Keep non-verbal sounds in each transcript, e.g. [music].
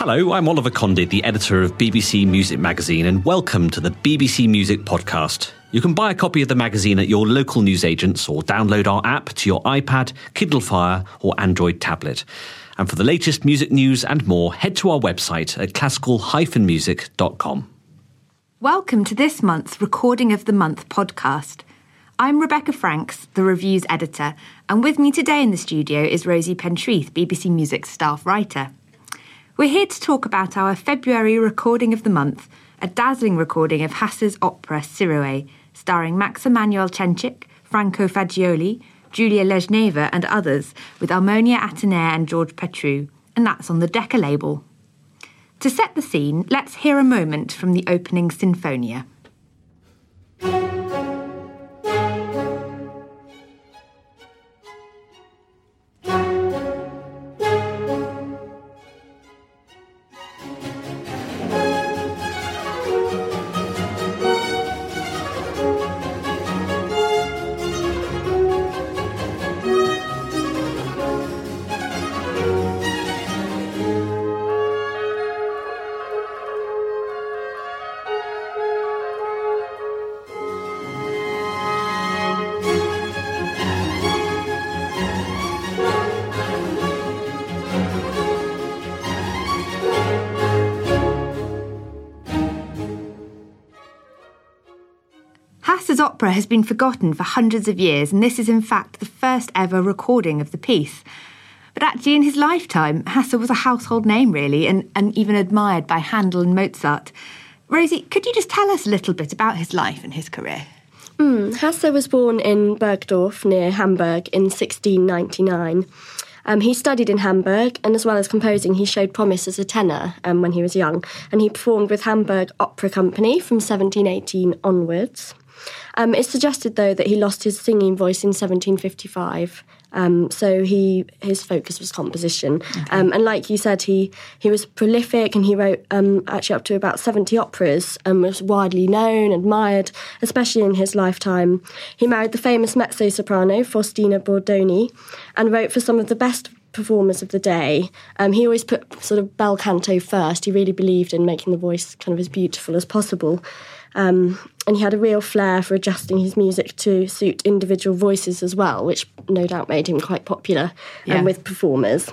Hello, I'm Oliver Condy, the editor of BBC Music Magazine, and welcome to the BBC Music Podcast. You can buy a copy of the magazine at your local newsagents or download our app to your iPad, Kindle Fire, or Android tablet. And for the latest music news and more, head to our website at classical-music.com. Welcome to this month's Recording of the Month podcast. I'm Rebecca Franks, the reviews editor, and with me today in the studio is Rosie Pentreath, BBC Music staff writer. We're here to talk about our February recording of the month, a dazzling recording of Hasse's opera Siroe, starring Max Emanuel Cencic, Franco Fagioli, Julia Lezhneva, and others, with Armonia Atenea and George Petrou, and that's on the Decca label. To set the scene, let's hear a moment from the opening Sinfonia. Hasse's opera has been forgotten for hundreds of years, and this is in fact the first ever recording of the piece. But actually, in his lifetime, Hasse was a household name, really, and, and even admired by Handel and Mozart. Rosie, could you just tell us a little bit about his life and his career? Mm, Hasse was born in Bergedorf near Hamburg in 1699. Um, he studied in Hamburg, and as well as composing, he showed promise as a tenor um, when he was young, and he performed with Hamburg Opera Company from 1718 onwards. Um, it's suggested, though, that he lost his singing voice in 1755. Um, so he his focus was composition, okay. um, and like you said, he he was prolific and he wrote um, actually up to about seventy operas and was widely known, admired, especially in his lifetime. He married the famous mezzo soprano Faustina Bordoni, and wrote for some of the best performers of the day. Um, he always put sort of bel canto first. He really believed in making the voice kind of as beautiful as possible. Um, and he had a real flair for adjusting his music to suit individual voices as well, which no doubt made him quite popular yeah. um, with performers.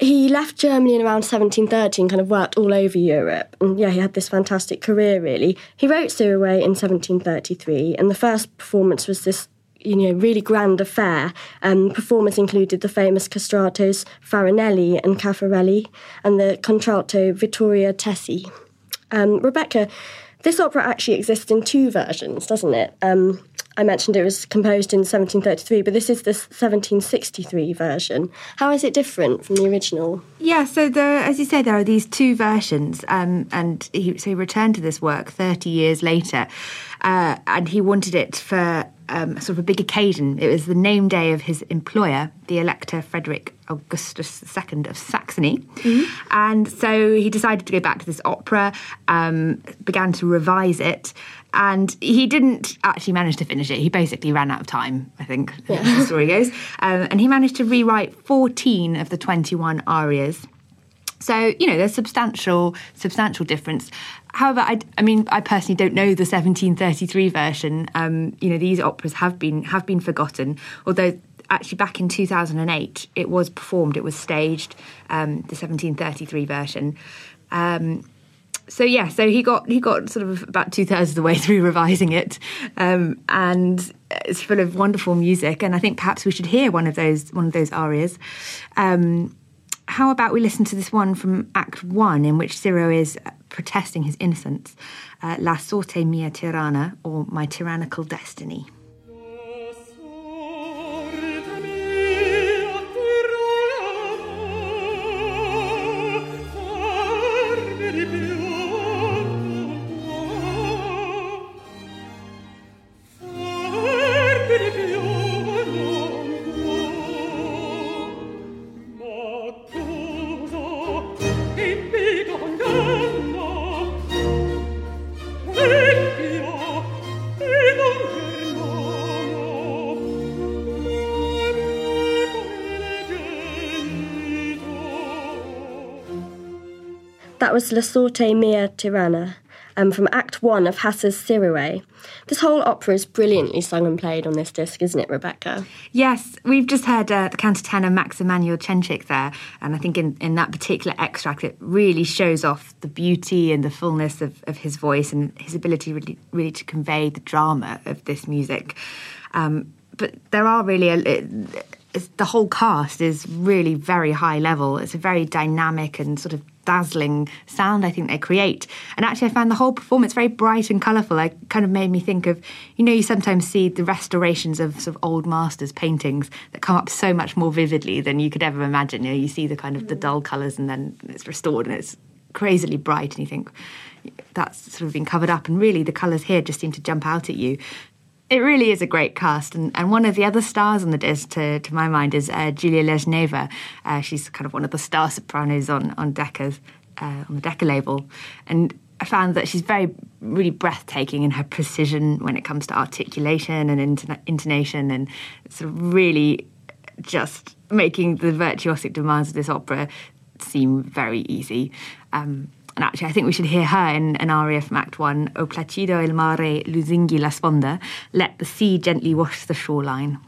He left Germany in around 1730 and kind of worked all over Europe. And yeah, he had this fantastic career, really. He wrote Siroe in 1733, and the first performance was this you know, really grand affair. Um, performers included the famous castratos Farinelli and Caffarelli and the contralto Vittoria Tesi. Um, Rebecca, this opera actually exists in two versions, doesn't it? Um, I mentioned it was composed in 1733, but this is the 1763 version. How is it different from the original? Yeah, so as you say, there are these two versions, um, and he, so he returned to this work 30 years later, uh, and he wanted it for um, sort of a big occasion. It was the name day of his employer, the Elector Frederick Augustus II of Saxony. Mm-hmm. And so he decided to go back to this opera, um, began to revise it, and he didn't actually manage to finish it. He basically ran out of time, I think, yeah. the story goes. Um, and he managed to rewrite 14 of the 21 arias. So you know, there's substantial substantial difference. However, I, I mean, I personally don't know the 1733 version. Um, you know, these operas have been have been forgotten, although actually back in 2008 it was performed, it was staged, um, the 1733 version. Um, so yeah, so he got he got sort of about two thirds of the way [laughs] through revising it, um, and it's full of wonderful music. And I think perhaps we should hear one of those one of those arias. Um, how about we listen to this one from Act One, in which Siroe is protesting his innocence, uh, La Sorte Mia Tirana, or My Tyrannical Destiny. That was La Sorte Mia Tirana um, from Act 1 of Hasse's Siroe. This whole opera is brilliantly sung and played on this disc, isn't it, Rebecca? Yes, we've just heard uh, the countertenor Max Emanuel Cencic there, and I think in, in that particular extract it really shows off the beauty and the fullness of, of his voice and his ability really, really to convey the drama of this music. Um, but there are really a, the whole cast is really very high level. It's a very dynamic and sort of dazzling sound I think they create. And actually, I found the whole performance very bright and colourful. It kind of made me think of, you know, you sometimes see the restorations of sort of old masters' paintings that come up so much more vividly than you could ever imagine. You know, you see the kind of the dull colours and then it's restored and it's crazily bright, and you think that's sort of been covered up. And really, the colours here just seem to jump out at you it really is a great cast, and, and one of the other stars on the disc, to, to my mind, is uh, Julia Lezhneva. Uh, she's kind of one of the star sopranos on on Decca's uh, on the Decca label, and I found that she's very really breathtaking in her precision when it comes to articulation and intonation, and sort of really just making the virtuosic demands of this opera seem very easy. Um, and actually, I think we should hear her in an aria from Act One, O placido il mare lusinghi la sponda, let the sea gently wash the shoreline.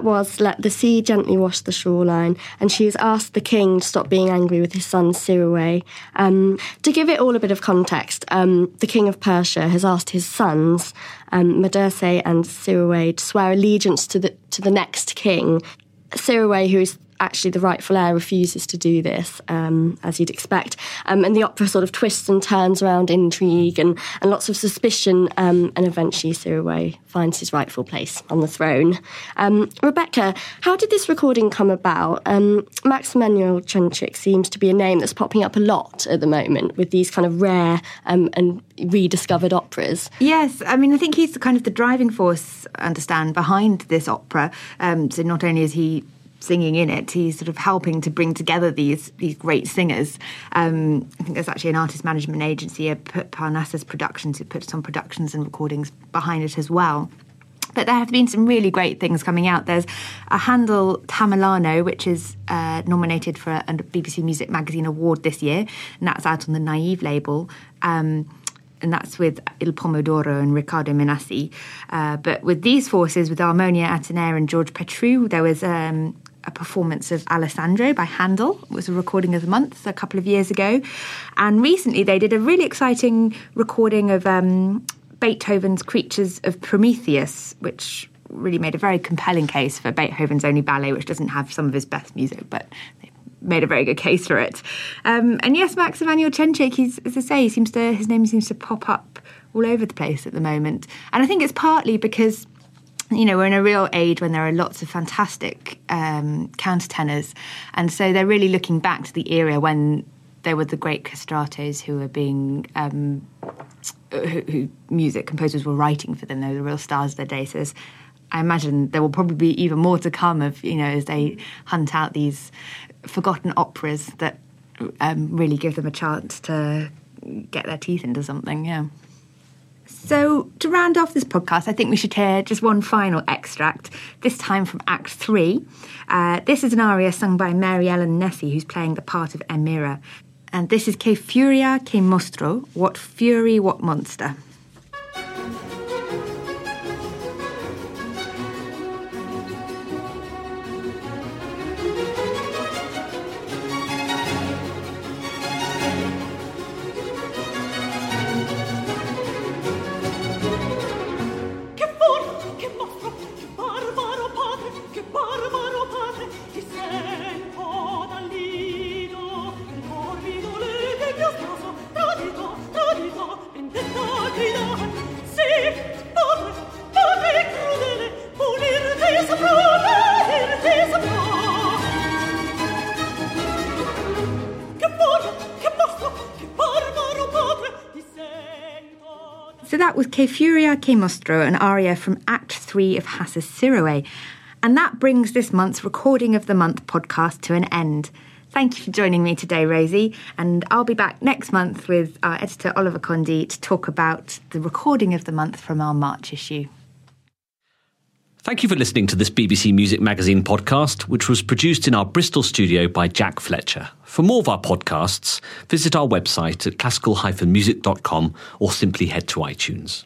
That was Let the Sea Gently Wash the Shoreline, and she has asked the king to stop being angry with his son Siroe. Um, to give it all a bit of context, um, the king of Persia has asked his sons, um, and Siroe, to swear allegiance to the, to the next king. Siroe, who is actually the rightful heir refuses to do this, um, as you'd expect. Um, and the opera sort of twists and turns around intrigue and, and lots of suspicion, um, and eventually Siroe finds his rightful place on the throne. Um, Rebecca, how did this recording come about? Um, Max Emanuel Cencic seems to be a name that's popping up a lot at the moment with these kind of rare um, and rediscovered operas. Yes, I mean, I think he's kind of the driving force, I understand, behind this opera. so not only is he singing in it. He's sort of helping to bring together these these great singers. Um, I think there's actually an artist management agency, Parnassus Productions, who puts some productions and recordings behind it as well. But there have been some really great things coming out. There's a Handel Tamerlano, which is uh, nominated for a, BBC Music Magazine award this year, and that's out on the Naive label. Um, and that's with Il Pomo d'Oro and Riccardo Minasi. Uh, but with these forces, with Armonia Atenea and George Petrou, there was um, a performance of Alessandro by Handel. It was a recording of the month a couple of years ago. And recently they did a really exciting recording of um, Beethoven's Creatures of Prometheus, which really made a very compelling case for Beethoven's only ballet, which doesn't have some of his best music, but they made a very good case for it. Um, and yes, Max Emanuel Cencic, he's, as I say, he seems to, his name seems to pop up all over the place at the moment. And I think it's partly because you know, we're in a real age when there are lots of fantastic um, countertenors. And so they're really looking back to the era when there were the great castratos who were being, um, who, who, music composers were writing for them. They were the real stars of their day. So I imagine there will probably be even more to come of, you know, as they hunt out these forgotten operas that um, really give them a chance to get their teeth into something, yeah. So, to round off this podcast, I think we should hear just one final extract, this time from Act 3. Uh, this is an aria sung by Mary Ellen Nesi, who's playing the part of Emira. And this is Che Furia, Che Mostro, What Fury, What Monster. So that was Che Furia Che Mostro, an aria from Act 3 of Hasse's Siroe. And that brings this month's Recording of the Month podcast to an end. Thank you for joining me today, Rosie. And I'll be back next month with our editor, Oliver Condy, to talk about the recording of the month from our March issue. Thank you for listening to this BBC Music Magazine podcast, which was produced in our Bristol studio by Jack Fletcher. For more of our podcasts, visit our website at classical-music.com or simply head to iTunes.